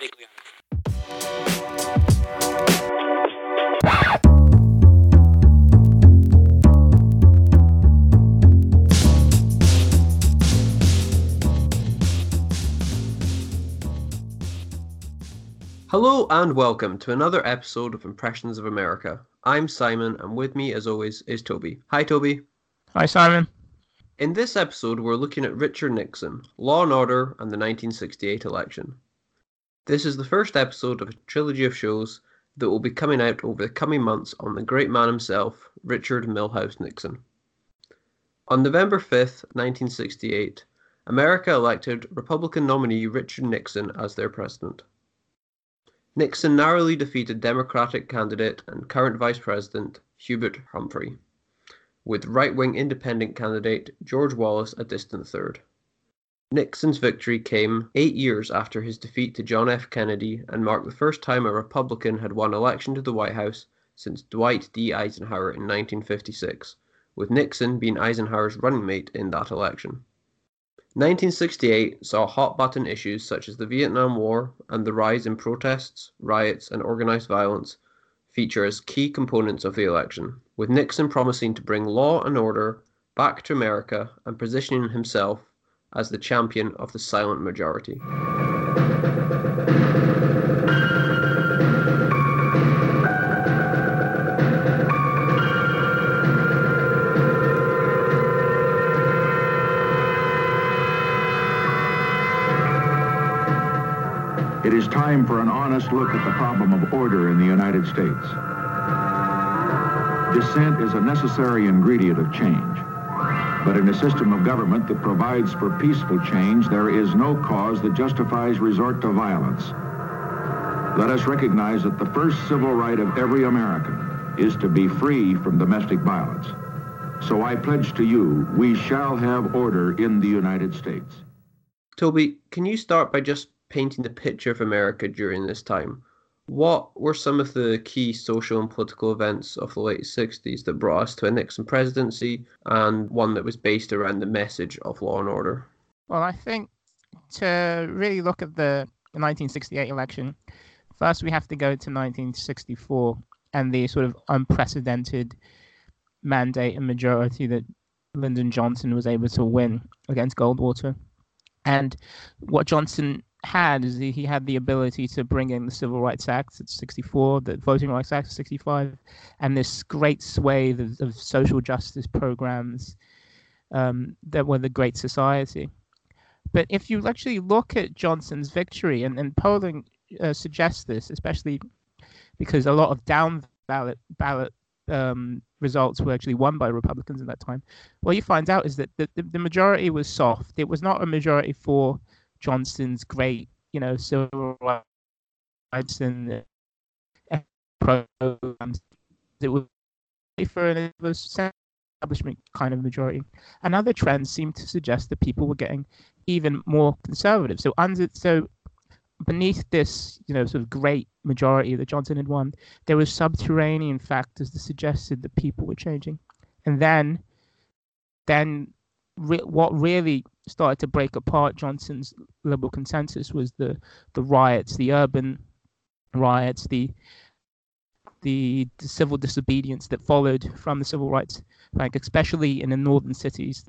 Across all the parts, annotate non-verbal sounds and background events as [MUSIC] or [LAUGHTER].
medically. Hello and welcome to another episode of Impressions of America. I'm Simon, and with me, as always, is Toby. Hi, Toby. Hi, Simon. In this episode, we're looking at Richard Nixon, Law and Order, and the 1968 election. This is the first episode of a trilogy of shows that will be coming out over the coming months on the great man himself, Richard Milhous Nixon. On November 5th, 1968, America elected Republican nominee Richard Nixon as their president. Nixon narrowly defeated Democratic candidate and current Vice President Hubert Humphrey, with right wing independent candidate George Wallace a distant third. Nixon's victory came eight years after his defeat to John F. Kennedy and marked the first time a Republican had won election to the White House since Dwight D. Eisenhower in 1956, with Nixon being Eisenhower's running mate in that election. 1968 saw hot button issues such as the Vietnam War and the rise in protests, riots, and organized violence feature as key components of the election, with Nixon promising to bring law and order back to America and positioning himself as the champion of the silent majority. It is time for an honest look at the problem of order in the United States. Dissent is a necessary ingredient of change. But in a system of government that provides for peaceful change, there is no cause that justifies resort to violence. Let us recognize that the first civil right of every American is to be free from domestic violence. So I pledge to you, we shall have order in the United States. Toby, can you start by just painting the picture of America during this time? What were some of the key social and political events of the late 60s that brought us to a Nixon presidency and one that was based around the message of law and order? Well, I think to really look at the 1968 election, first we have to go to 1964 and the sort of unprecedented mandate and majority that Lyndon Johnson was able to win against Goldwater. And what Johnson had is he had the ability to bring in the Civil Rights Act at 64, the Voting Rights Act at 65, and this great swathe of, of social justice programs um, that were the Great Society. But if you actually look at Johnson's victory, and, and polling uh, suggests this, especially because a lot of down ballot ballot um, results were actually won by Republicans at that time. What you find out is that the, the, the majority was soft. It was not a majority for Johnson's great, you know, civil rights and programs. It was for an establishment kind of majority. And other trends seem to suggest that people were getting even more conservative. So under so beneath this, you know, sort of great majority that Johnson had won, there was subterranean factors that suggested that people were changing. And then, then re- what really started to break apart Johnson's liberal consensus was the the riots, the urban riots, the the, civil disobedience that followed from the civil rights bank, especially in the northern cities,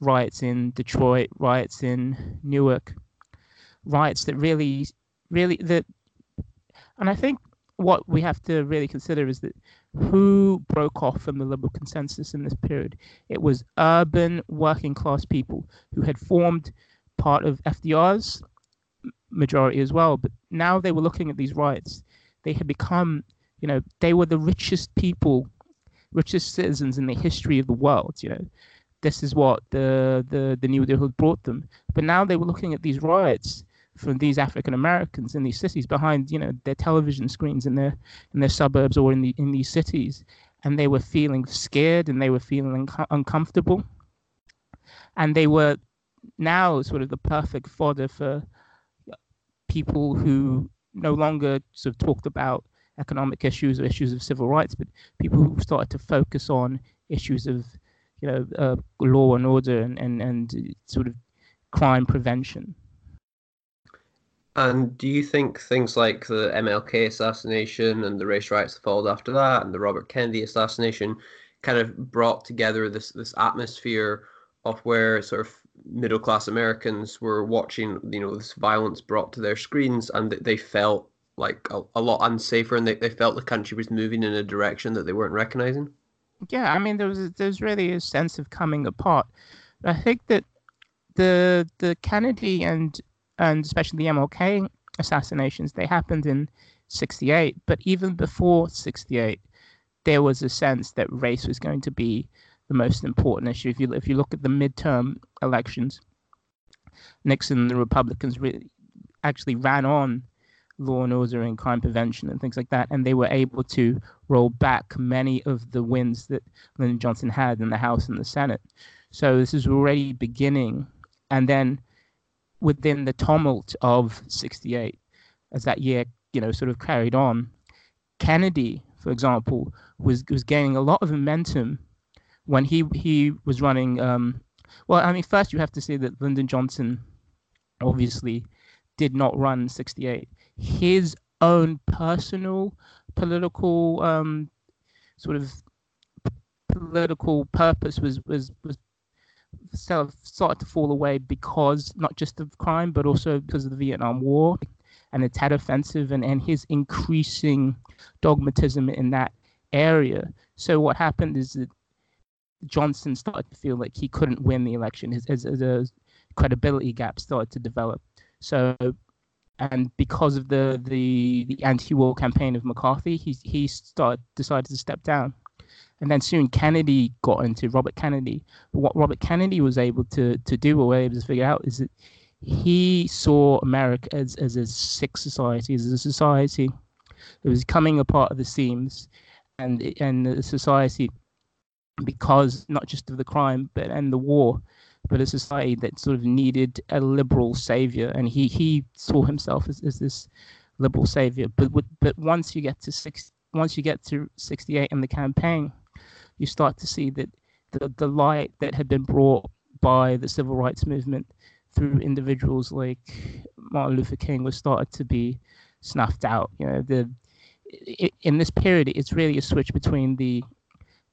riots in Detroit, riots in Newark, riots that really, really that, and I think what we have to really consider is that who broke off from the liberal consensus in this period? It was urban working class people who had formed part of FDR's majority as well. But now they were looking at these riots. They had become, you know, they were the richest people, richest citizens in the history of the world. You know, this is what the the the New Deal had brought them. But now they were looking at these riots from these African Americans in these cities behind you know their television screens in their in their suburbs or in the in these cities, and they were feeling scared and they were feeling un- uncomfortable, and they were now sort of the perfect fodder for people who no longer sort of talked about economic issues or issues of civil rights, but people who started to focus on issues of you know uh, law and order and, and and sort of crime prevention. And do you think things like the MLK assassination and the race riots that followed after that, and the Robert Kennedy assassination, kind of brought together this this atmosphere of where sort of middle class Americans were watching, you know, this violence brought to their screens, and they felt like a, a lot unsafer, and they, they felt the country was moving in a direction that they weren't recognizing. Yeah, I mean, there was there's really a sense of coming apart. I think that the the Kennedy and and especially the MLK assassinations they happened in 68 but even before 68 there was a sense that race was going to be the most important issue. If you if you look at the midterm elections Nixon and the Republicans really actually ran on law and order and crime prevention and things like that and they were able to roll back many of the wins that Lyndon Johnson had in the House and the Senate. So this is already beginning and then within the tumult of 68 as that year you know sort of carried on kennedy for example was was gaining a lot of momentum when he he was running um, well i mean first you have to say that lyndon johnson obviously did not run 68 his own personal political um, sort of political purpose was was was of started to fall away because not just of crime, but also because of the Vietnam War and the Tet Offensive and, and his increasing dogmatism in that area. So what happened is that Johnson started to feel like he couldn't win the election. His, his, his credibility gap started to develop. So, and because of the the, the anti-war campaign of McCarthy, he he started decided to step down and then soon Kennedy got into Robert Kennedy. But what Robert Kennedy was able to to do, or able to figure out, is that he saw America as as a sick society, as a society that was coming apart at the seams, and and the society because not just of the crime but and the war, but a society that sort of needed a liberal savior, and he he saw himself as, as this liberal savior. But but once you get to six, once you get to 68 in the campaign, you start to see that the, the light that had been brought by the civil rights movement through individuals like Martin Luther King was started to be snuffed out. You know, the in this period, it's really a switch between the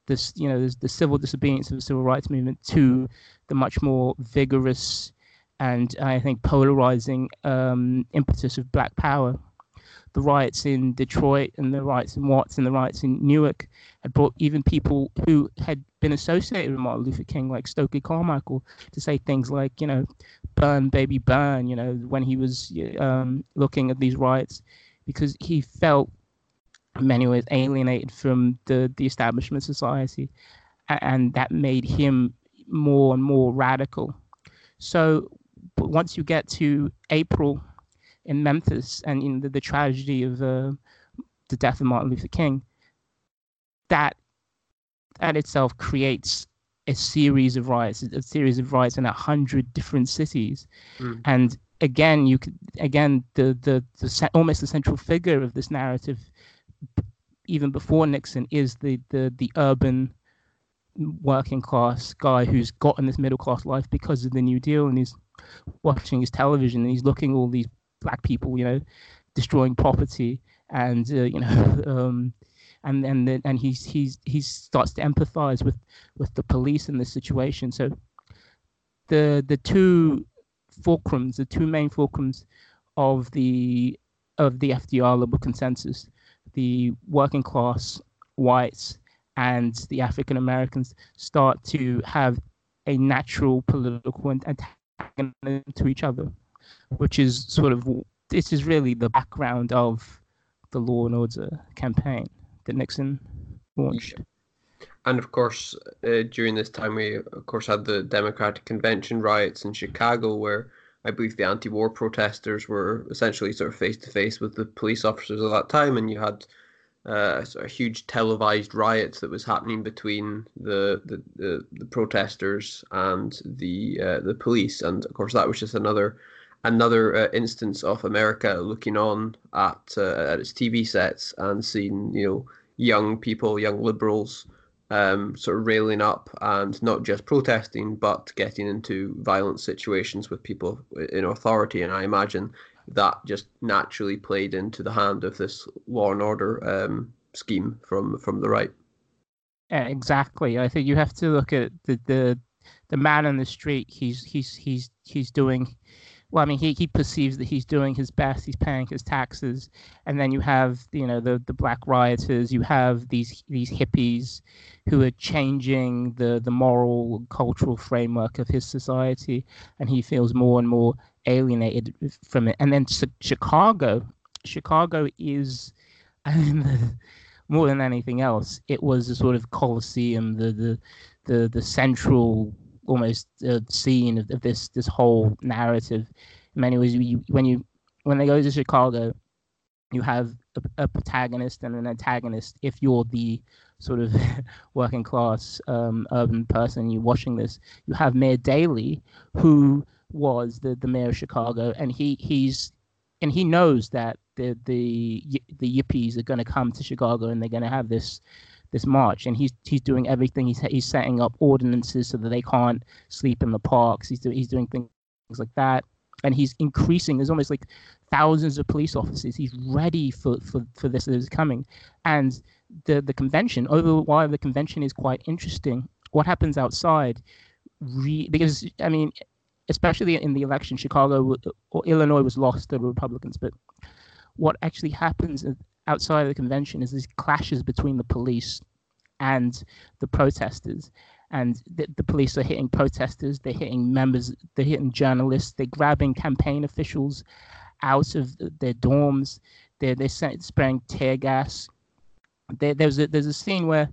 this you know the civil disobedience of the civil rights movement to the much more vigorous and I think polarizing um, impetus of Black Power the riots in Detroit and the riots in Watts and the riots in Newark had brought even people who had been associated with Martin Luther King, like Stokely Carmichael, to say things like, you know, burn, baby, burn, you know, when he was um, looking at these riots, because he felt in many ways alienated from the, the establishment society. And that made him more and more radical. So once you get to April in Memphis and in the, the tragedy of uh, the death of Martin Luther King, that that itself creates a series of riots, a series of riots in a hundred different cities, mm. and again, you could again the the, the almost the central figure of this narrative, even before Nixon, is the the the urban working class guy who's gotten this middle class life because of the New Deal, and he's watching his television and he's looking all these black people, you know, destroying property and uh, you know, [LAUGHS] um, and and and he's he's he starts to empathize with with the police in this situation. So the the two fulcrums, the two main fulcrums of the of the FDR liberal consensus, the working class whites and the African Americans start to have a natural political antagonism to each other which is sort of this is really the background of the Law and Order campaign that Nixon launched. And of course, uh, during this time, we of course had the Democratic Convention riots in Chicago, where I believe the anti-war protesters were essentially sort of face to face with the police officers at that time, and you had uh, a huge televised riots that was happening between the the, the, the protesters and the uh, the police, and of course that was just another another uh, instance of America looking on at uh, at its TV sets and seeing you know young people, young liberals, um, sort of railing up and not just protesting, but getting into violent situations with people in authority. And I imagine that just naturally played into the hand of this law and order um, scheme from from the right. Yeah, exactly. I think you have to look at the the the man on the street. He's he's he's he's doing well, I mean, he, he perceives that he's doing his best, he's paying his taxes, and then you have you know the the black rioters, you have these these hippies who are changing the the moral cultural framework of his society, and he feels more and more alienated from it. And then Chicago, Chicago is, I [LAUGHS] mean, more than anything else, it was a sort of coliseum, the the the the central almost uh, scene of, of, this this whole narrative. In many ways, you, when you when they go to Chicago, you have a, a, protagonist and an antagonist. If you're the sort of [LAUGHS] working class um, urban person, you're watching this, you have Mayor Daley, who was the, the mayor of Chicago, and he he's and he knows that the the the yippies are going to come to Chicago and they're going to have this this march, and he's he's doing everything. He's he's setting up ordinances so that they can't sleep in the parks. He's do, he's doing things like that, and he's increasing. There's almost like thousands of police officers. He's ready for for for this that is coming, and the the convention. Over why the convention is quite interesting. What happens outside? Re, because I mean, especially in the election, Chicago uh, or Illinois was lost to the Republicans, but what actually happens outside of the convention is these clashes between the police and the protesters. And the, the, police are hitting protesters, they're hitting members, they're hitting journalists, they're grabbing campaign officials out of their dorms, they're, they're spraying tear gas. There, there's, a, there's a scene where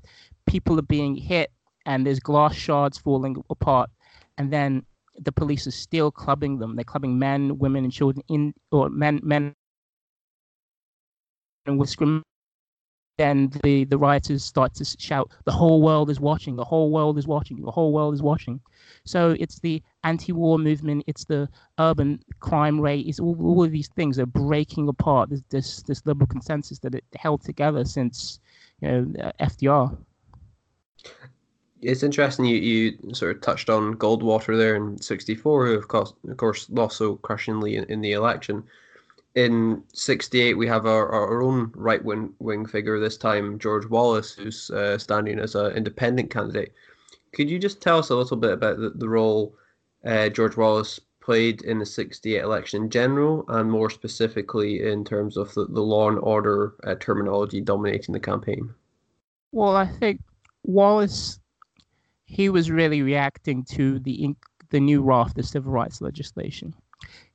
people are being hit and there's glass shards falling apart. And then the police are still clubbing them. They're clubbing men, women, and children in, or men, men with scream then the the rioters start to shout the whole world is watching the whole world is watching the whole world is watching. So it's the anti-war movement it's the urban crime rate it's all, all of these things are breaking apart. This this this liberal consensus that it held together since you know uh, fdr it's interesting you, you sort of touched on goldwater there in 64 who of course of course lost so crushingly in, in the election in 68 we have our, our own right wing wing figure this time george wallace who's uh, standing as an independent candidate. Could you just tell us a little bit about the, the role uh, george wallace played in the 68 election in general and more specifically in terms of the, the law and order uh, terminology dominating the campaign? Well i think wallace he was really reacting to the the new raft the civil rights legislation.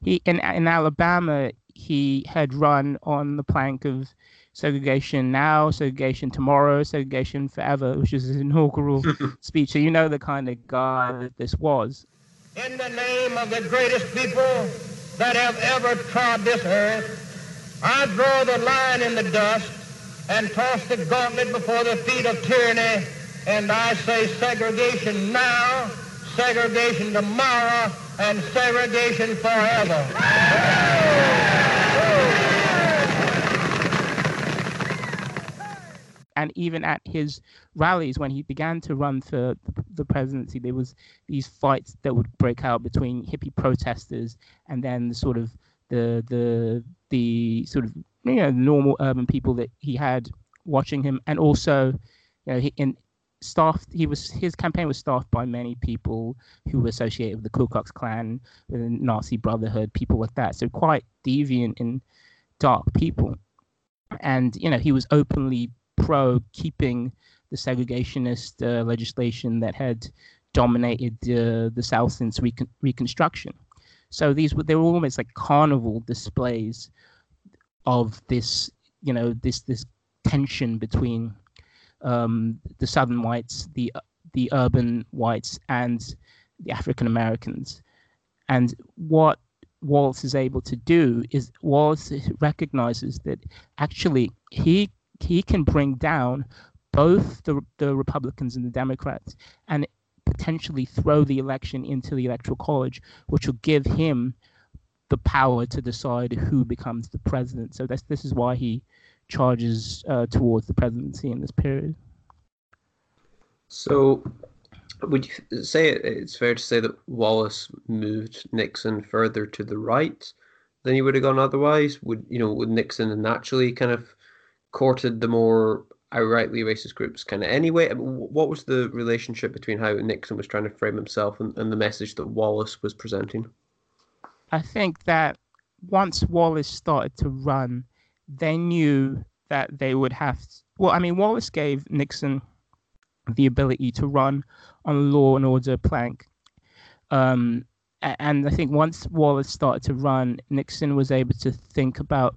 He in in Alabama he had run on the plank of segregation now, segregation tomorrow, segregation forever, which is his inaugural [LAUGHS] speech. So you know the kind of guy that this was. In the name of the greatest people that have ever trod this earth, I draw the line in the dust and toss the gauntlet before the feet of tyranny, and I say segregation now, segregation tomorrow, and segregation forever. [LAUGHS] and even at his rallies when he began to run for the presidency there was these fights that would break out between hippie protesters and then the sort of the the the sort of you know normal urban people that he had watching him and also you know he, in staffed he was his campaign was staffed by many people who were associated with the Ku Klux Klan, with the Nazi Brotherhood, people like that. So quite deviant and dark people. And you know, he was openly pro keeping the segregationist uh, legislation that had dominated uh, the South since recon- Reconstruction. So these were they were almost like carnival displays of this, you know, this this tension between um, the Southern whites, the the urban whites, and the African Americans. And what Wallace is able to do is Wallace recognizes that actually he he can bring down both the the Republicans and the Democrats and potentially throw the election into the electoral college, which will give him the power to decide who becomes the president. So that's this is why he charges uh, towards the presidency in this period. So, would you say it's fair to say that Wallace moved Nixon further to the right than he would have gone otherwise? Would you know? Would Nixon naturally kind of courted the more outrightly racist groups kind of anyway? What was the relationship between how Nixon was trying to frame himself and, and the message that Wallace was presenting? I think that once Wallace started to run, they knew that they would have. To, well, I mean, Wallace gave Nixon the ability to run on law and order plank. Um, and I think once Wallace started to run, Nixon was able to think about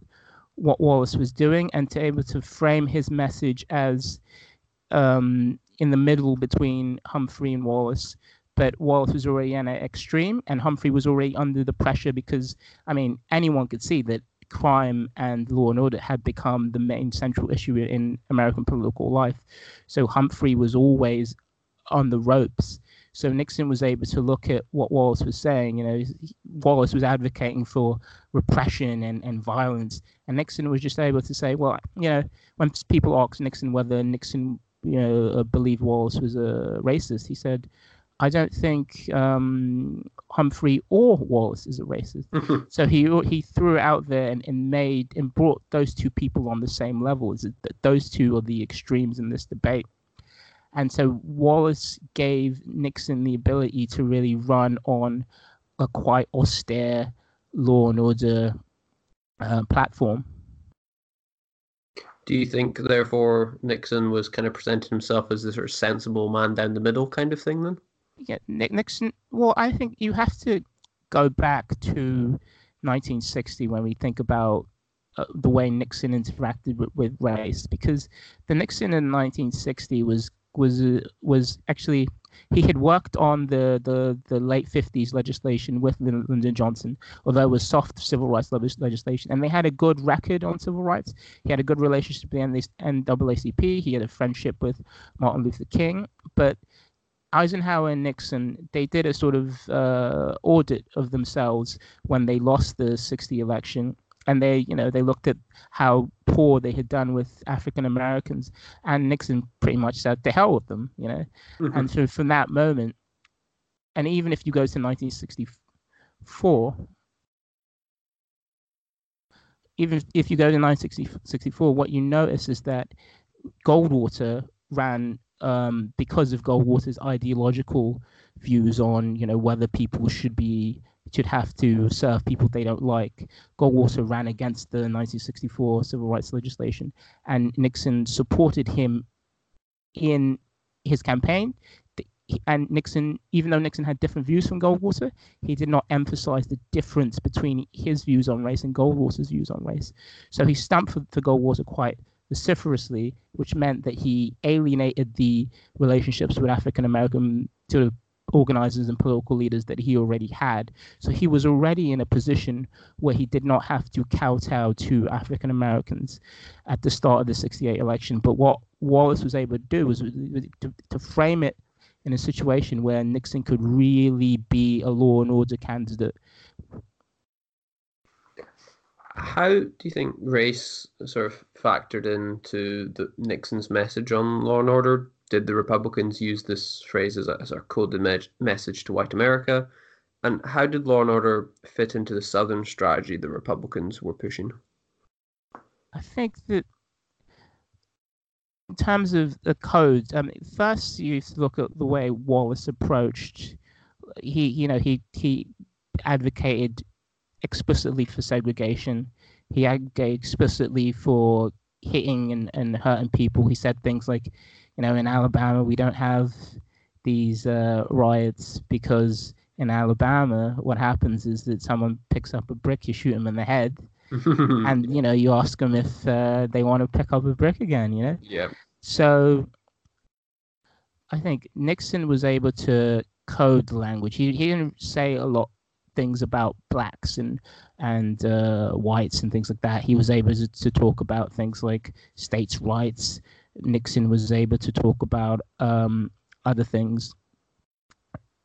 what Wallace was doing and to able to frame his message as um, in the middle between Humphrey and Wallace. But Wallace was already in an extreme, and Humphrey was already under the pressure because, I mean, anyone could see that crime and law and order had become the main central issue in American political life. So Humphrey was always on the ropes. So Nixon was able to look at what Wallace was saying. You know, Wallace was advocating for repression and, and violence, and Nixon was just able to say, well, you know, when people asked Nixon whether Nixon, you know, uh, believed Wallace was a racist, he said, I don't think um, Humphrey or Wallace is a racist. Mm-hmm. so he he threw it out there and, and made and brought those two people on the same level. Is that those two are the extremes in this debate. And so Wallace gave Nixon the ability to really run on a quite austere law and order uh, platform. Do you think, therefore, Nixon was kind of presenting himself as the sort of sensible man down the middle kind of thing then? Yeah, Nixon. Well, I think you have to go back to 1960 when we think about uh, the way Nixon interacted with, with, race, because the Nixon in 1960 was was uh, was actually he had worked on the, the, the late 50s legislation with Lyndon Johnson, although it was soft civil rights legislation. And they had a good record on civil rights. He had a good relationship with the NAACP. He had a friendship with Martin Luther King. But Eisenhower and Nixon, they did a sort of uh, audit of themselves when they lost the 60 election and they you know they looked at how poor they had done with African Americans, and Nixon pretty much said to hell with them, you know. Mm-hmm. And so from that moment, and even if you go to 1964, even if you go to 1964, what you notice is that Goldwater ran um, because of Goldwater's ideological views on you know whether people should be should have to serve people they don't like. Goldwater ran against the 1964 civil rights legislation, and Nixon supported him in his campaign. And Nixon, even though Nixon had different views from Goldwater, he did not emphasize the difference between his views on race and Goldwater's views on race. So he stamped for, for Goldwater quite vociferously, which meant that he alienated the relationships with African American sort of organizers and political leaders that he already had. So he was already in a position where he did not have to kowtow to African Americans at the start of the 68 election. But what Wallace was able to do was uh, to, to frame it in a situation where Nixon could really be a law and order candidate. How do you think race sort of factored into the Nixon's message on law and order? Did the Republicans use this phrase as a, as a coded me- message to white America? And how did law and order fit into the Southern strategy the Republicans were pushing? I think that in terms of the codes, I mean, first you look at the way Wallace approached. He, you know, he he advocated explicitly for segregation. He advocated explicitly for hitting and, and hurting people. He said things like, you know, in Alabama, we don't have these uh, riots because in Alabama, what happens is that someone picks up a brick, you shoot them in the head, [LAUGHS] and you know, you ask them if uh, they want to pick up a brick again. You know. Yeah. So, I think Nixon was able to code the language. He he didn't say a lot things about blacks and and uh, whites and things like that. He was able to, to talk about things like states' rights Nixon was able to talk about um, other things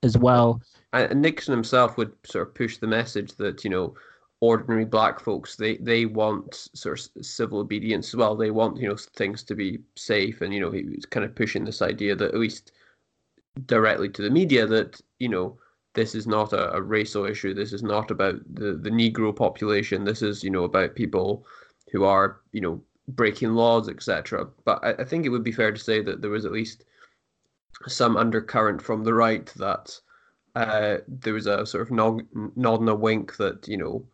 as well. And Nixon himself would sort of push the message that you know ordinary black folks they they want sort of civil obedience as well. They want you know things to be safe, and you know he was kind of pushing this idea that at least directly to the media that you know this is not a, a racial issue. This is not about the, the Negro population. This is, you know, about people who are, you know, breaking laws, etc. But I, I think it would be fair to say that there was at least some undercurrent from the right that uh, there was a sort of nod, nod and a wink that, you know,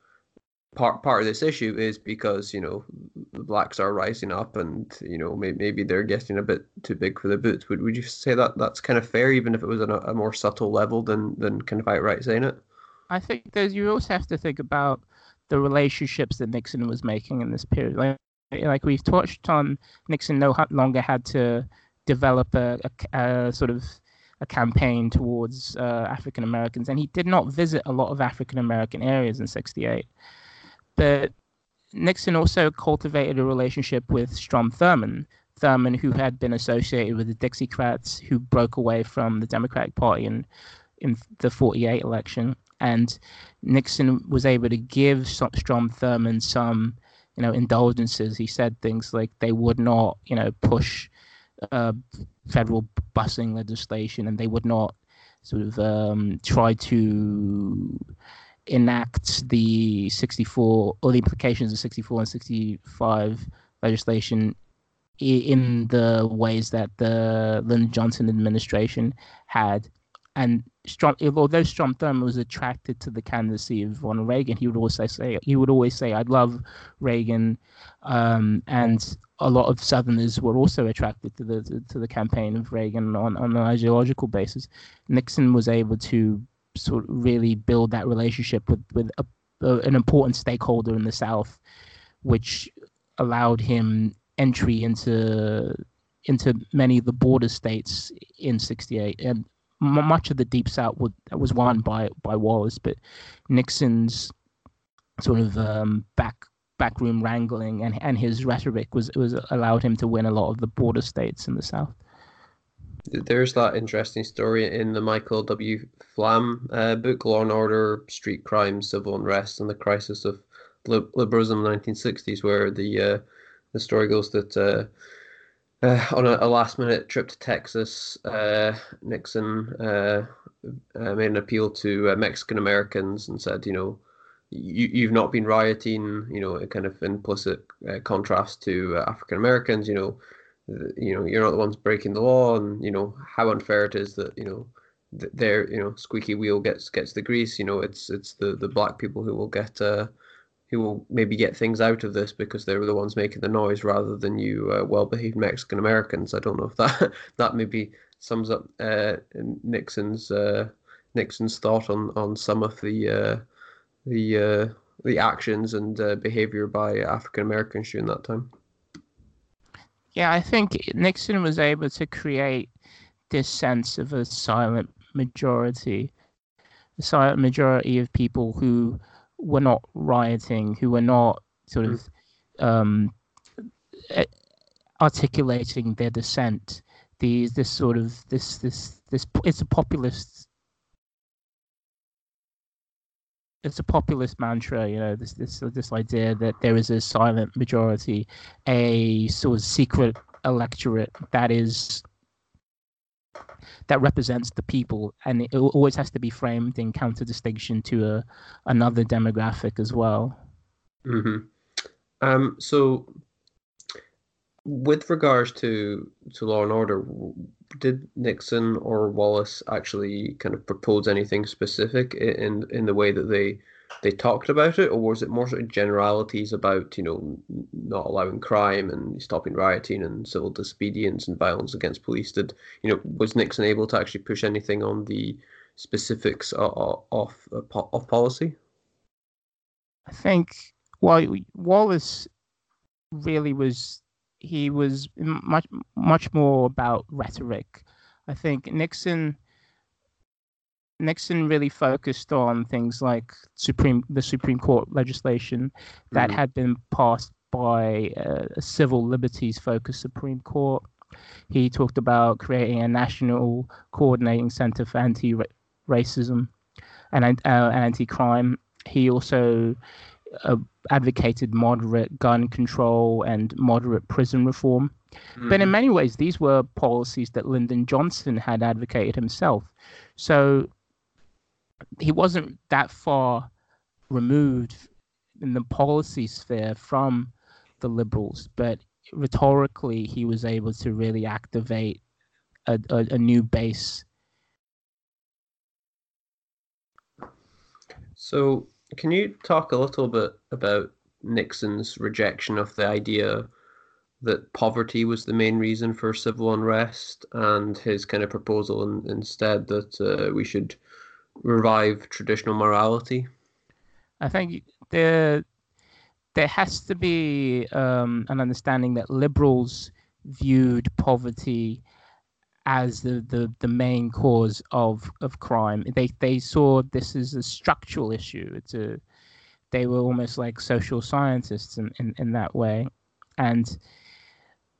part part of this issue is because you know the blacks are rising up and you know may, maybe they're getting a bit too big for the boots. Would, would you say that that's kind of fair even if it was on a, a more subtle level than than kind of outright saying it? I think there's you also have to think about the relationships that nixon was making in this period. Like like we've touched on nixon no longer had to develop a, a, a sort of a campaign towards uh, African Americans, and he did not visit a lot of African American areas in '68. But Nixon also cultivated a relationship with Strom Thurmond, Thurmond, who had been associated with the Dixiecrats, who broke away from the Democratic Party in in the 48 election. And Nixon was able to give Strom Thurmond some, you know, indulgences. He said things like they would not, you know, push uh, federal busing legislation, and they would not sort of um, try to enact the 64 or the implications of 64 and 65 legislation in the ways that the Lyndon Johnson administration had. And Strom, although Strom Thurmond was attracted to the candidacy of Ronald Reagan, he would also say he would always say, "I'd love Reagan," um, and a lot of Southerners were also attracted to the to, the campaign of Reagan on, on an ideological basis. Nixon was able to sort of really build that relationship with with a, a, an important stakeholder in the South, which allowed him entry into into many of the border states in '68, and much of the Deep South was, was won by by Wallace, but Nixon's sort of um, back backroom wrangling and and his rhetoric was was allowed him to win a lot of the border states in the South. There's that interesting story in the Michael W. Flamm uh, book, Law and Order, Street Crime, Civil Unrest, and the Crisis of Liberalism in the 1960s, where the uh, the story goes that uh, uh on a, a, last minute trip to Texas, uh, Nixon uh, made an appeal to Mexican Americans and said, you know, you, you've not been rioting, you know, a kind of implicit contrast to African Americans, you know you know you're not the ones breaking the law and you know how unfair it is that you know their you know squeaky wheel gets gets the grease you know it's it's the the black people who will get uh who will maybe get things out of this because they were the ones making the noise rather than you uh, well-behaved Mexican Americans. I don't know if that [LAUGHS] that maybe sums up uh, Nixon's uh, Nixon's thought on on some of the uh, the uh, the actions and uh, behavior by African Americans during that time. Yeah, I think Nixon was able to create this sense of a silent majority, a silent majority of people who were not rioting, who were not sort of um, articulating their dissent. These, this sort of this this this it's a populist it's a populist mantra, you know, this this this idea that there is a silent majority, a sort of secret electorate that is that represents the people, and it always has to be framed in counter-distinction to a another demographic as well. Mm-hmm. Um, so, with regards to to law and order, did Nixon or Wallace actually kind of propose anything specific in in the way that they they talked about it, or was it more sort of generalities about you know not allowing crime and stopping rioting and civil disobedience and violence against police? Did you know was Nixon able to actually push anything on the specifics of uh, of, of policy? I think well Wallace really was he was much much more about rhetoric. I think Nixon Nixon really focused on things like Supreme the Supreme Court legislation that mm had been passed by a civil liberties focused Supreme Court. He talked about creating a national coordinating center for anti racism and uh, anti crime. He also uh, advocated moderate gun control and moderate prison reform. Mm-hmm. But in mm-hmm. many ways, these were policies that Lyndon Johnson had advocated himself. So he wasn't that far removed in the policy sphere from the liberals, but rhetorically he was able to really activate a, a, a new base. So, can you talk a little bit about Nixon's rejection of the idea that poverty was the main reason for civil unrest and his kind of proposal in, instead that uh, we should revive traditional morality? I think there there has to be um, an understanding that liberals viewed poverty as the, the, the main cause of, of crime. They they saw this as a structural issue. It's a they were almost like social scientists in, in, in that way. And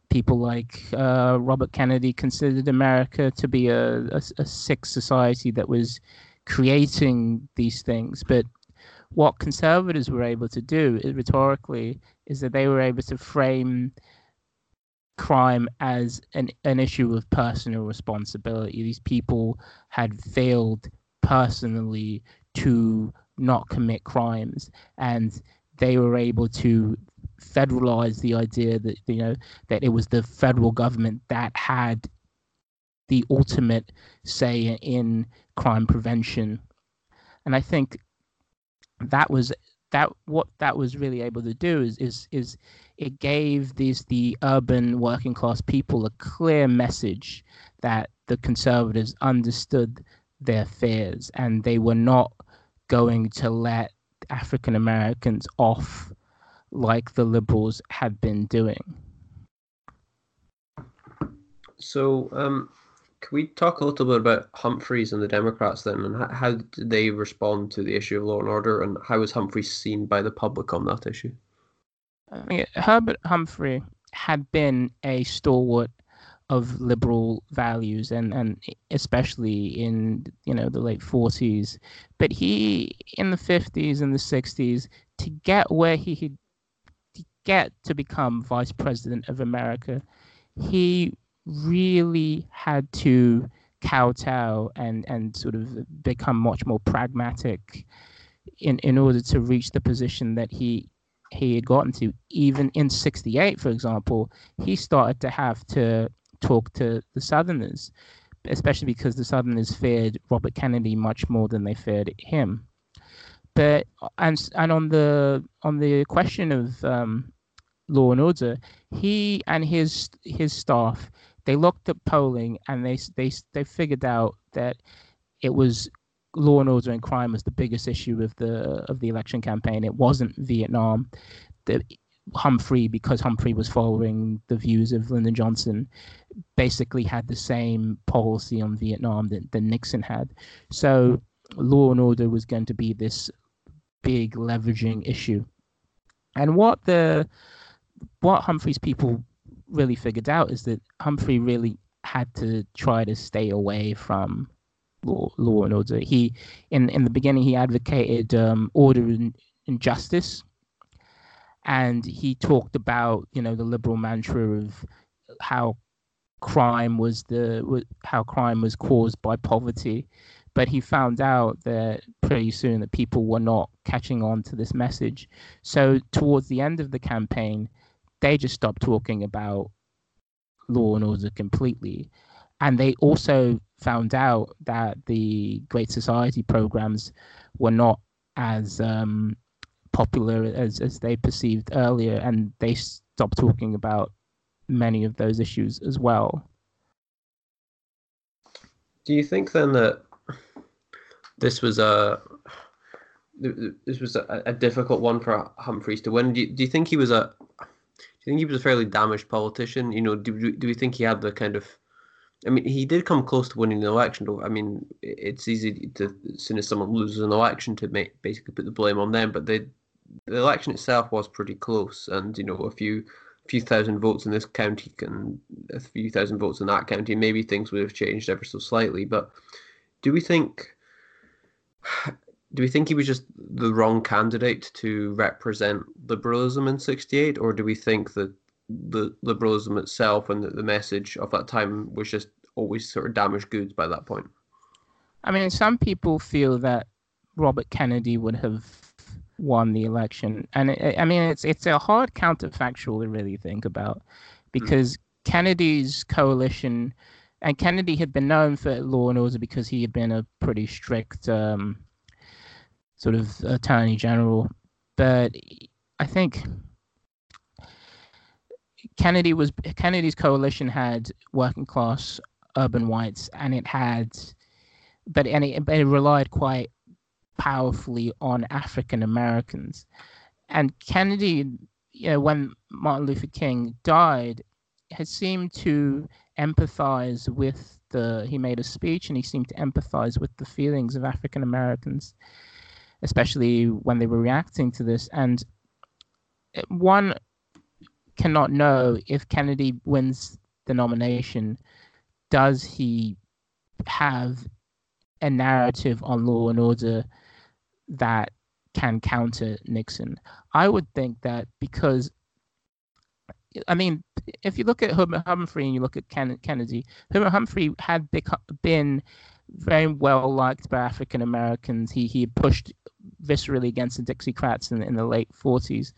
people like uh, Robert Kennedy considered America to be a, a, a sick society that was creating these things. But what conservatives were able to do uh, rhetorically is that they were able to frame crime as an, an issue of personal responsibility. These people had failed personally to not commit crimes and they were able to federalize the idea that you know that it was the federal government that had the ultimate say in crime prevention and i think that was that what that was really able to do is is is it gave these the urban working class people a clear message that the conservatives understood their fears and they were not going to let African Americans off like the liberals had been doing. So, um, can we talk a little bit about Humphreys and the Democrats then, and how did they respond to the issue of law and order, and how was Humphrey seen by the public on that issue? I mean, Herbert Humphrey had been a stalwart of liberal values and and especially in you know the late 40s but he in the 50s and the 60s to get where he to get to become vice president of america he really had to kowtow and and sort of become much more pragmatic in in order to reach the position that he he had gotten to even in 68 for example he started to have to talk to the Southerners, especially because the Southerners feared Robert Kennedy much more than they feared him. But and and on the on the question of um, law and order, he and his his staff they looked at polling and they they they figured out that it was law and order and crime was the biggest issue of the of the election campaign. It wasn't Vietnam. The Humphrey, because Humphrey was following the views of Lyndon Johnson, basically had the same policy on Vietnam that, that Nixon had. So law and order was going to be this big leveraging issue. And what the what Humphrey's people really figured out is that Humphrey really had to try to stay away from law, law and order. He in in the beginning he advocated um, order and, and justice. And he talked about you know the liberal mantra of how crime was the how crime was caused by poverty. But he found out that pretty soon that people were not catching on to this message. So towards the end of the campaign they just stopped talking about law and order completely and they also found out that the great society programs were not as um, popular as, as they perceived earlier, and they stopped talking about many of those issues as well. Do you think then that this was a this was a, a difficult one for Humphreys to win? Do you, do you think he was a you think he was a fairly damaged politician? You know, do do we think he had the kind of I mean, he did come close to winning the election. Though I mean, it's easy to as soon as someone loses an election to make basically put the blame on them. But they the election itself was pretty close, and you know a few few thousand votes in this county can a few thousand votes in that county, maybe things would have changed ever so slightly. But do we think? Do we think he was just the wrong candidate to represent liberalism in '68, or do we think that the liberalism itself and the, the message of that time was just always sort of damaged goods by that point? I mean, some people feel that Robert Kennedy would have won the election, and it, I mean, it's it's a hard counterfactual to really think about because mm. Kennedy's coalition, and Kennedy had been known for law and order because he had been a pretty strict um, sort of attorney general, but I think Kennedy was Kennedy's coalition had working class urban whites, and it had, but and it, it relied quite powerfully on African Americans, and Kennedy, you know, when Martin Luther King died, had seemed to empathize with the. He made a speech, and he seemed to empathize with the feelings of African Americans, especially when they were reacting to this, and one cannot know if Kennedy wins the nomination, does he have a narrative on law and order that can counter Nixon? I would think that because, I mean, if you look at Humphrey and you look at Kennedy, Humphrey had been very well liked by African Americans. He he pushed viscerally against the Dixiecrats in, in the late 40s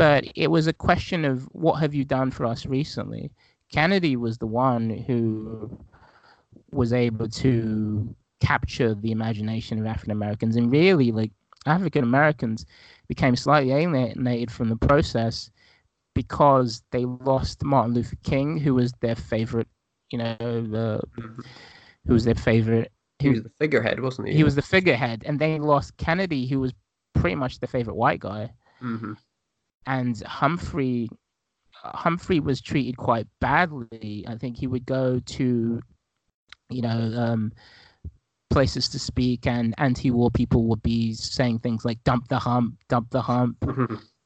but it was a question of what have you done for us recently. Kennedy was the one who was able to capture the imagination of African Americans, and really, like African Americans became slightly alienated from the process because they lost Martin Luther King, who was their favorite, you know, the, who was their favorite. He was the figurehead, wasn't he? He was the figurehead, and they lost Kennedy, who was pretty much the favorite white guy. Mm-hmm and Humphrey Humphrey was treated quite badly. I think he would go to, you know, um, places to speak, and anti-war people would be saying things like "dump the hump, dump the hump,"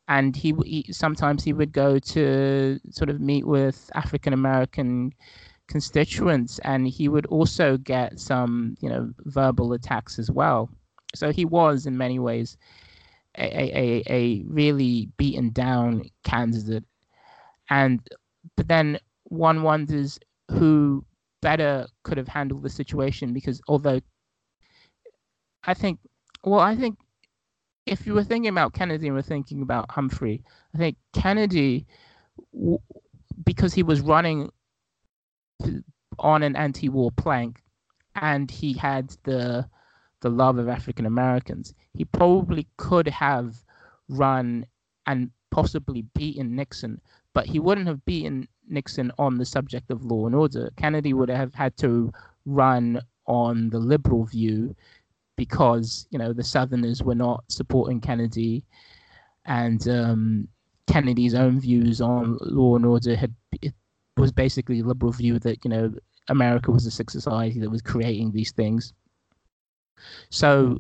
and he, he sometimes he would go to sort of meet with African American constituents, and he would also get some, you know, verbal attacks as well. So he was, in many ways, a, a, a really beaten down candidate. And but then one wonders who better could have handled the situation because although I think, well, I think if you were thinking about Kennedy and were thinking about Humphrey, I think Kennedy, because he was running on an anti-war plank, and he had the the love of African Americans, he probably could have run and possibly beaten Nixon, but he wouldn't have beaten Nixon on the subject of law and order. Kennedy would have had to run on the liberal view because you know the Southerners were not supporting Kennedy, and um, Kennedy's own views on law and order had was basically a liberal view that you know America was a sick society that was creating these things. So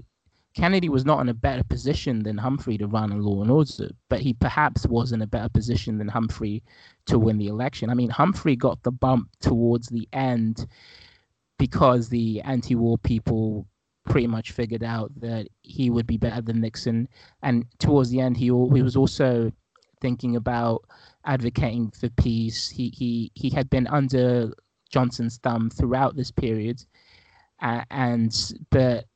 Kennedy was not in a better position than Humphrey to run a law and order, but he perhaps was in a better position than Humphrey to win the election. I mean, Humphrey got the bump towards the end because the anti war people pretty much figured out that he would be better than Nixon. And towards the end, he, he was also thinking about advocating for peace. He, he, he had been under Johnson's thumb throughout this period. Uh, and but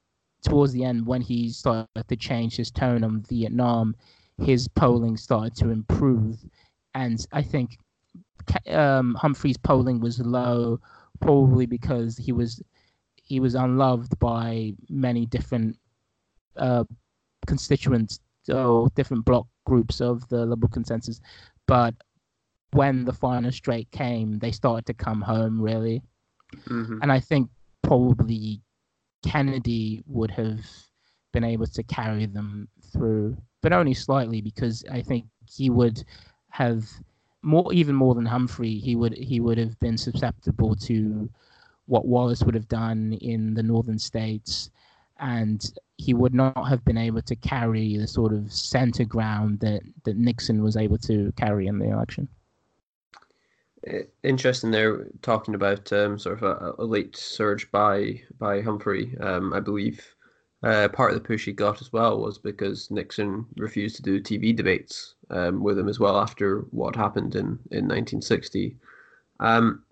towards the end, when he started to change his tone on Vietnam, his polling started to improve, and I think um, Humphrey's polling was low, probably because he was he was unloved by many different uh, constituents or different block groups of the liberal consensus, but when the final straight came, they started to come home really, mm-hmm. and I think probably Kennedy would have been able to carry them through, but only slightly because I think he would have more, even more than Humphrey. He would he would have been susceptible to what Wallace would have done in the northern states, and he would not have been able to carry the sort of center ground that that Nixon was able to carry in the election interesting there talking about um, sort of a, a, late surge by by Humphrey. Um, I believe uh, part of the push he got as well was because Nixon refused to do TV debates um, with him as well after what happened in in 1960. Um,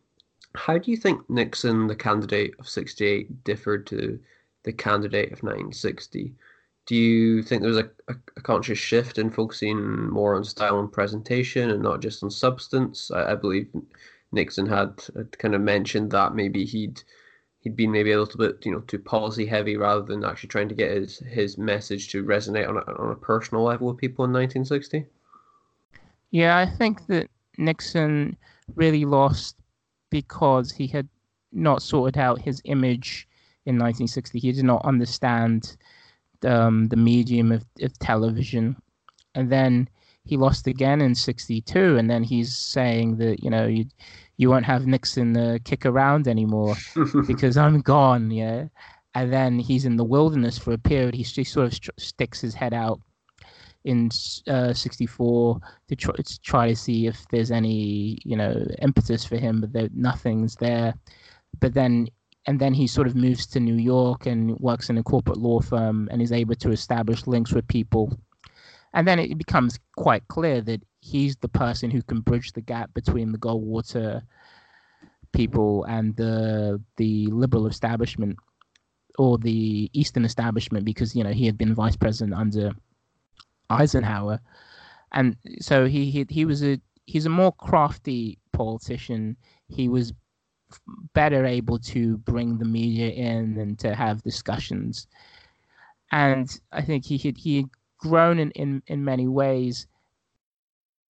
how do you think Nixon, the candidate of '68, differed to the candidate of 1960. Do you think there was a, a, a, conscious shift in focusing more on style and presentation and not just on substance? I, I believe Nixon had, had kind of mentioned that maybe he'd he'd been maybe a little bit you know too policy heavy rather than actually trying to get his his message to resonate on a, on a personal level with people in 1960. Yeah, I think that Nixon really lost because he had not sorted out his image in 1960. He did not understand um, the medium of, of television. And then he lost again in 62. And then he's saying that, you know, you, you won't have Nixon uh, kick around anymore [LAUGHS] because I'm gone. Yeah. And then he's in the wilderness for a period. He, he sort of st- sticks his head out in uh, 64 to try, to try to see if there's any you know impetus for him but there, nothing's there but then and then he sort of moves to New York and works in a corporate law firm and is able to establish links with people and then it becomes quite clear that he's the person who can bridge the gap between the Goldwater people and the the liberal establishment or the Eastern establishment because you know he had been vice president under Eisenhower, and so he he he was a he's a more crafty politician. He was better able to bring the media in and to have discussions. And I think he had he had grown in, in, in many ways.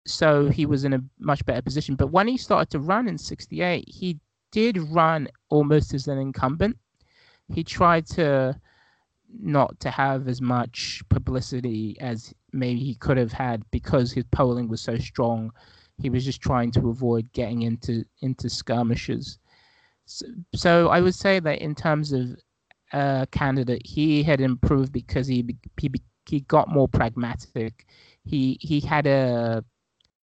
So he was in a much better position. But when he started to run in 68, he did run almost as an incumbent. He tried to not to have as much publicity as maybe he could have had because his polling was so strong. He was just trying to avoid getting into into skirmishes. So, so I would say that in terms of uh, candidate, he had improved because he he he got more pragmatic. He he had a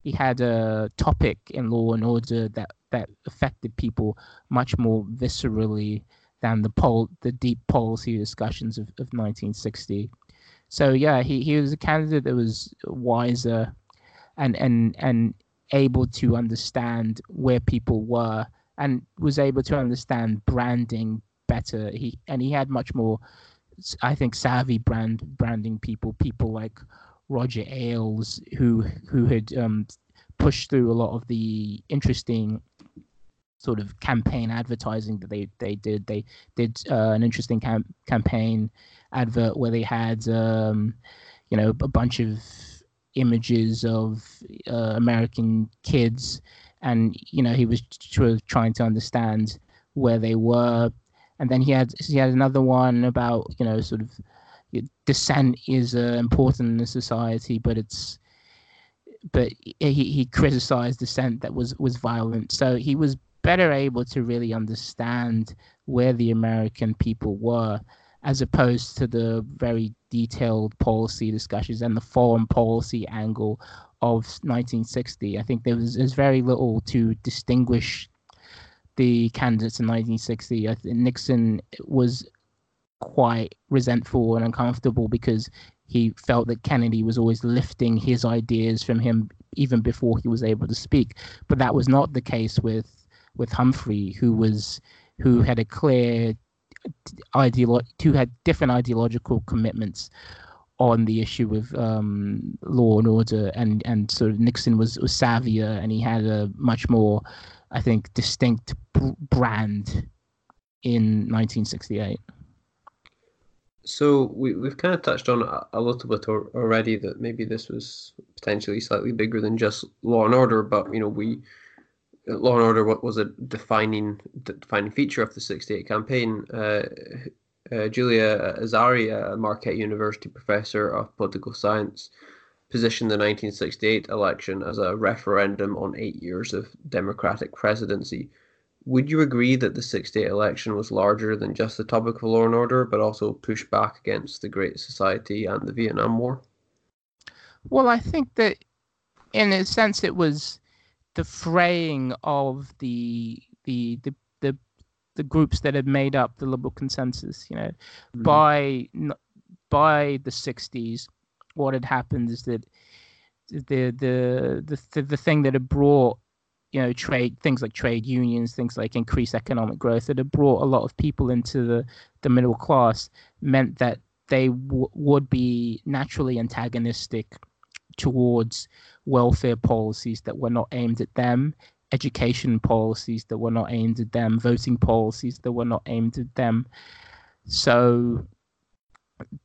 he had a topic in Law and Order that that affected people much more viscerally than the pol- the deep policy discussions of, of 1960. So yeah, he, he was a candidate that was wiser and and and able to understand where people were and was able to understand branding better. He and he had much more, I think, savvy brand branding people. People like Roger Ailes, who who had um, pushed through a lot of the interesting sort of campaign advertising that they they did. They did uh, an interesting cam- campaign advert where they had um, you know a bunch of images of uh, American kids, and you know he was of trying to understand where they were, and then he had he had another one about you know sort of dissent is uh, important in the society, but it's but he, he criticized dissent that was was violent. So he was better able to really understand where the American people were, as opposed to the very detailed policy discussions and the foreign policy angle of 1960. I think there was there's very little to distinguish the candidates in 1960. I think Nixon was quite resentful and uncomfortable because he felt that Kennedy was always lifting his ideas from him even before he was able to speak. But that was not the case with with Humphrey, who was who had a clear ideolo- who had different ideological commitments on the issue of um, law and order, and and sort of Nixon was was savvier, and he had a much more, I think, distinct brand in 1968. So we we've kind of touched on a, little bit already that maybe this was potentially slightly bigger than just law and order, but you know we Law and Order what was a defining defining feature of the '68 campaign. Uh, uh, Julia Azari, a Marquette University professor of political science, positioned the 1968 election as a referendum on eight years of Democratic presidency. Would you agree that the '68 election was larger than just the topic of law and order, but also pushed back against the Great Society and the Vietnam War? Well, I think that in a sense it was the fraying of the the the the, groups that had made up the liberal consensus. You know, mm-hmm. by by the '60s, what had happened is that the the the the, the thing that had brought you know trade things like trade unions things like increased economic growth that had brought a lot of people into the the middle class meant that they w- would be naturally antagonistic towards welfare policies that were not aimed at them education policies that were not aimed at them voting policies that were not aimed at them. So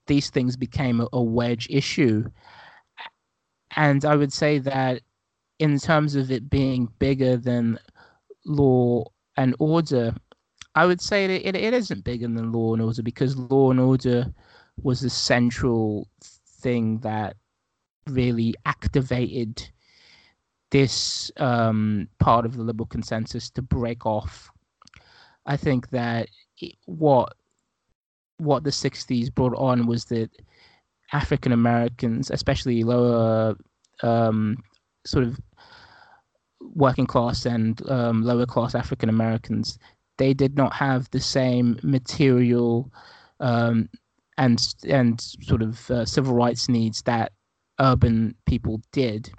these things became a, a wedge issue. And i would say that in terms of it being bigger than law and order, I would say that it, it isn't bigger than law and order because law and order was the central thing that really activated this um, part of the liberal consensus to break off. I think that it, what what the 60s brought on was that African Americans, especially lower um, sort of working class and um, lower class African Americans, they did not have the same material um, and and sort of uh, civil rights needs that urban people did.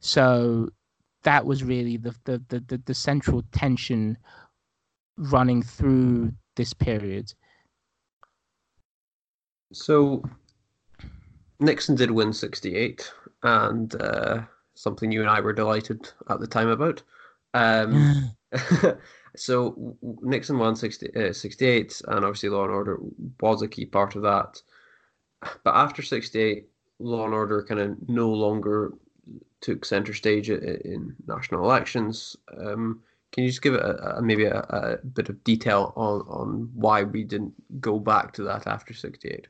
So that was really the the, the, the, the central tension running through this period. So Nixon did win 68, and uh, something you and I were delighted at the time about. Um, [LAUGHS] [LAUGHS] so Nixon won 60, uh, 68, and obviously Law and Order was a key part of that. But after 68, Law and Order kind of no longer took center stage in national elections. Um, can you just give a, a maybe a, a, bit of detail on, on why we didn't go back to that after 68?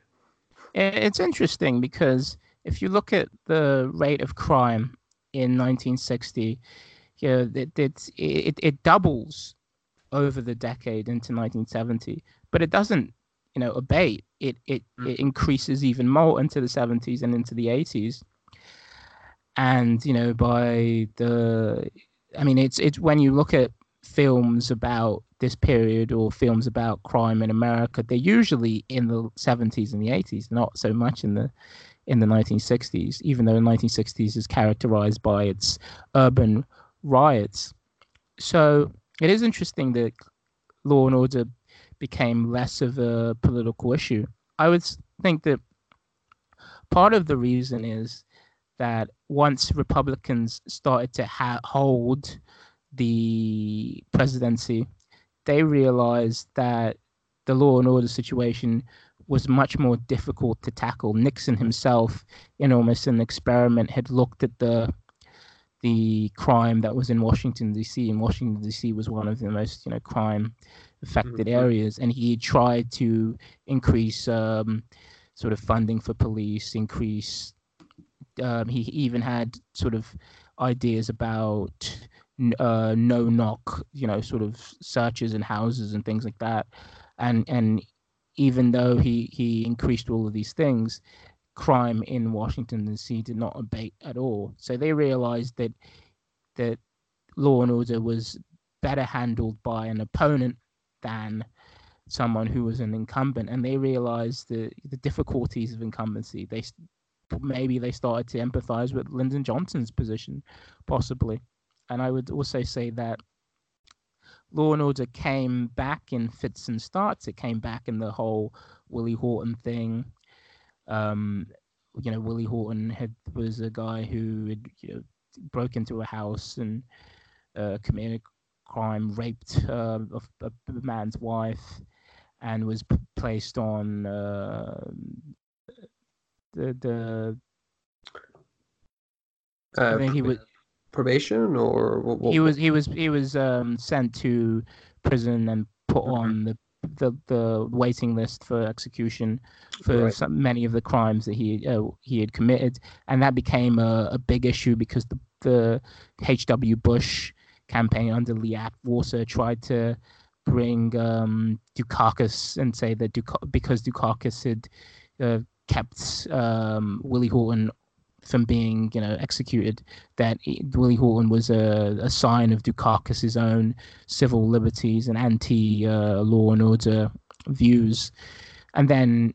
It's interesting because if you look at the rate of crime in 1960, you know, it, it, it, it doubles over the decade into 1970, but it doesn't, you know, abate. It, it, mm. it increases even more into the 70s and into the 80s. And, you know, by the, I mean, it's, it's when you look at films about this period or films about crime in America, they're usually in the 70s and the 80s, not so much in the in the 1960s, even though the 1960s is characterized by its urban riots. So it is interesting that law and order became less of a political issue. I would think that part of the reason is that once Republicans started to ha- hold the presidency, they realized that the law and order situation was much more difficult to tackle. Nixon himself, in almost an experiment, had looked at the the crime that was in Washington D.C. and Washington D.C. was one of the most you know crime affected mm-hmm. areas, and he tried to increase um, sort of funding for police, increase. Um, he even had sort of ideas about uh, no knock, you know, sort of searches in houses and things like that, and and even though he, he increased all of these things, crime in Washington D.C. did not abate at all. So they realized that that law and order was better handled by an opponent than someone who was an incumbent, and they realized the the difficulties of incumbency. They maybe they started to empathize with Lyndon Johnson's position, possibly. And I would also say that Law and Order came back in fits and starts. It came back in the whole Willie Horton thing. Um, you know, Willie Horton had was a guy who had, you know, broke into a house and uh, committed a crime, raped uh, a, a, man's wife, and was p- placed on uh, the the. I uh, think he was probation or what, what, he was he was he was um, sent to prison and put mm-hmm. on the, the the waiting list for execution for right. some, many of the crimes that he uh, he had committed, and that became a, a big issue because the the H.W. Bush campaign under Lee Atwater tried to bring um, Dukakis and say that Duk- because Dukakis had uh, kept um, Willie Horton from being you know executed that Willie Horton was a, a sign of Dukakis's own civil liberties and anti uh, law and order views and then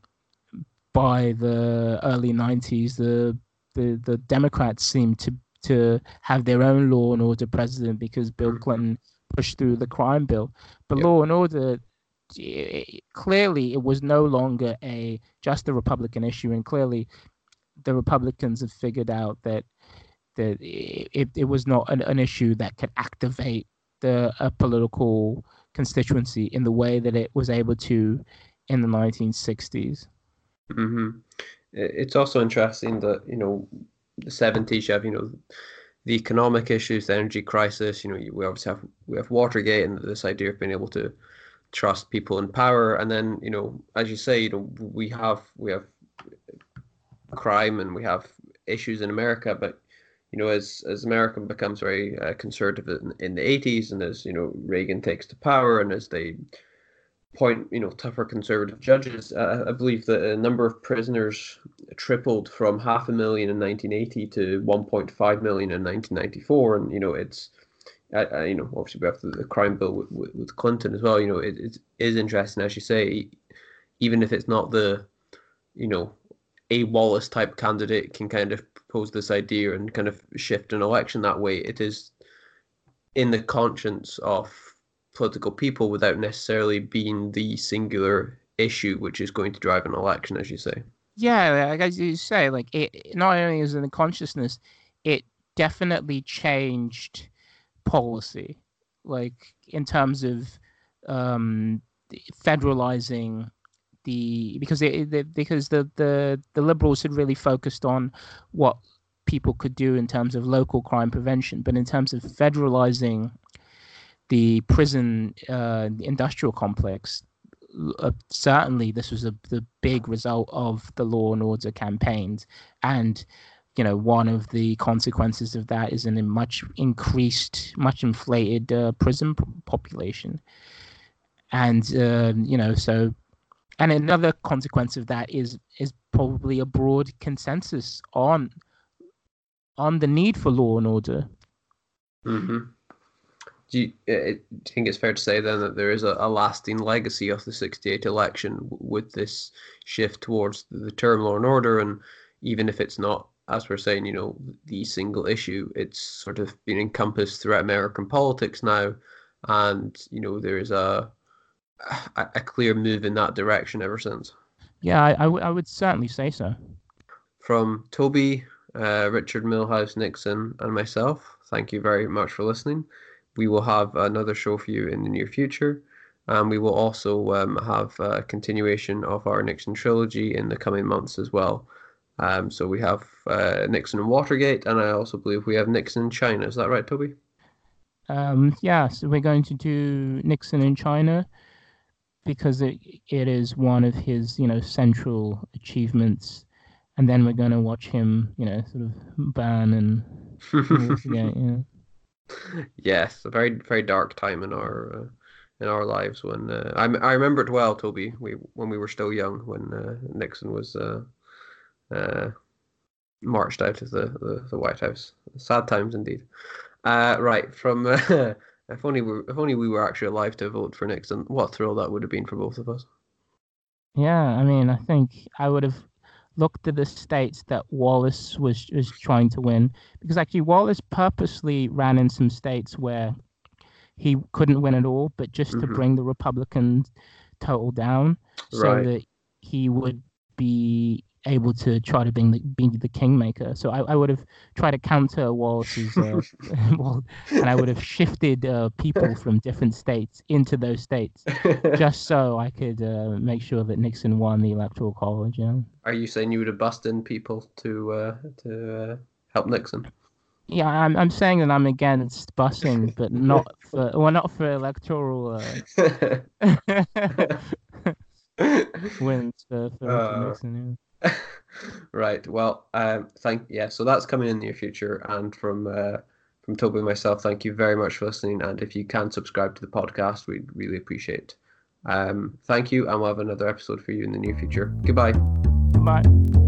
by the early 90s the the, the Democrats seemed to to have their own law and order president because Bill. Clinton pushed through the crime bill. But Yep. law and order clearly it was no longer a just a Republican issue, and clearly the Republicans have figured out that that it, it was not an, an issue that could activate the a political constituency in the way that it was able to in the 1960s. hmm It's also interesting that you know the seventies. You have you know the economic issues, the energy crisis. You know we obviously have we have Watergate and this idea of being able to trust people in power, and then you know as you say, you know we have we have crime and we have issues in America, but you know as as America becomes very uh, conservative in, in the eighties, and as you know Reagan takes to power, and as they point, you know, tougher conservative judges. Uh, I believe that a number of prisoners tripled from half a million in 1980 to 1.5 million in 1994, and you know, it's, uh, uh, you know, obviously we have the, the crime bill with, with, with Clinton as well. You know, it, it is interesting, as you say, even if it's not the, you know, a Wallace type candidate can kind of propose this idea and kind of shift an election that way. It is in the conscience of political people without necessarily being the singular issue which is going to drive an election, as you say. Yeah, like as you say, like it not only is in the consciousness, it definitely changed policy, like in terms of um, federalizing the because it, the, because the, the the liberals had really focused on what people could do in terms of local crime prevention, but in terms of federalizing the prison uh, industrial complex, uh, certainly this was a, the big result of the law and order campaigns. And, you know, one of the consequences of that is an much increased, much inflated uh, prison population. And, uh, you know, so, and another consequence of that is is probably a broad consensus on on the need for law and order. Mm-hmm. Do you, uh, do you think it's fair to say then that there is a, a lasting legacy of the 68 election with this shift towards the term law and order? And even if it's not, as we're saying, you know, the single issue, it's sort of been encompassed throughout American politics now. And, you know, there is a, a, a clear move in that direction ever since. Yeah, I, I, w- I would certainly say so. From Toby, uh, Richard Milhous Nixon, and myself, thank you very much for listening. We will have another show for you in the near future. And we will also um, have a continuation of our Nixon trilogy in the coming months as well. Um, so we have uh, Nixon and Watergate, and I also believe we have Nixon in China. Is that right, Toby? Um, yeah, so we're going to do Nixon in China because it it is one of his you know central achievements, and then we're going to watch him you know sort of burn and yeah, yeah. [LAUGHS] [LAUGHS] yes, a very very dark time in our uh, in our lives when uh, I I remember it well, Toby. We when we were still young when uh, Nixon was uh, marched out of the, the, the White House. Sad times indeed. Uh, right from [LAUGHS] uh, if only we if only we were actually alive to vote for Nixon. What thrill that would have been for both of us. Yeah, I mean, I think I would have looked at the states that Wallace was was trying to win because actually Wallace purposely ran in some states where he couldn't win at all, but just to Mhm. bring the Republican total down so Right. that he would be able to try to be the, be the kingmaker. So I, I would have tried to counter Wallace's, uh, [LAUGHS] [LAUGHS] well, and I would have shifted uh, people [LAUGHS] from different states into those states just so I could uh, make sure that Nixon won the electoral college. Yeah, Are you saying you would have busted in people to uh, to uh, help Nixon? yeah. I'm I'm saying that I'm against busing, but not for well, not for electoral uh, wins for, for Uh, Nixon. [LAUGHS] right. Well, um, thank yeah. So that's coming in the near future, and from uh, from Toby and myself, thank you very much for listening. And if you can subscribe to the podcast, we'd really appreciate. Um, thank you, and we'll have another episode for you in the near future. Goodbye. Bye.